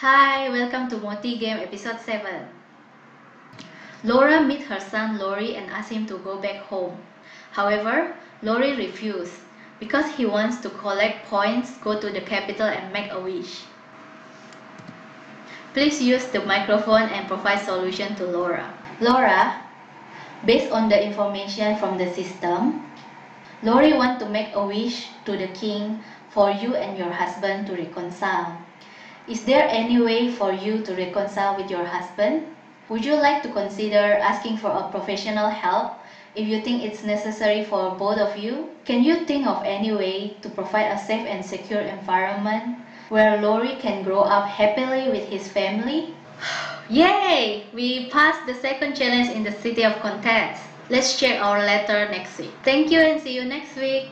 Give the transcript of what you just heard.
Hi, welcome to Moti Game episode 7. Lora meet her son Lorry and ask him to go back home. However, Lorry refused because he wants to collect points, go to the capital and make a wish. Please use the microphone and provide solution to Lora. Lora, based on the information from the system, Lorry want to make a wish to the king for you and your husband to reconcile. Is there any way for you to reconcile with your husband? Would you like to consider asking for a professional help if you think it's necessary for both of you? Can you think of any way to provide a safe and secure environment where Lorry can grow up happily with his family? Yay! We passed the second challenge in the City of Contest. Let's check our letter next week. Thank you and see you next week.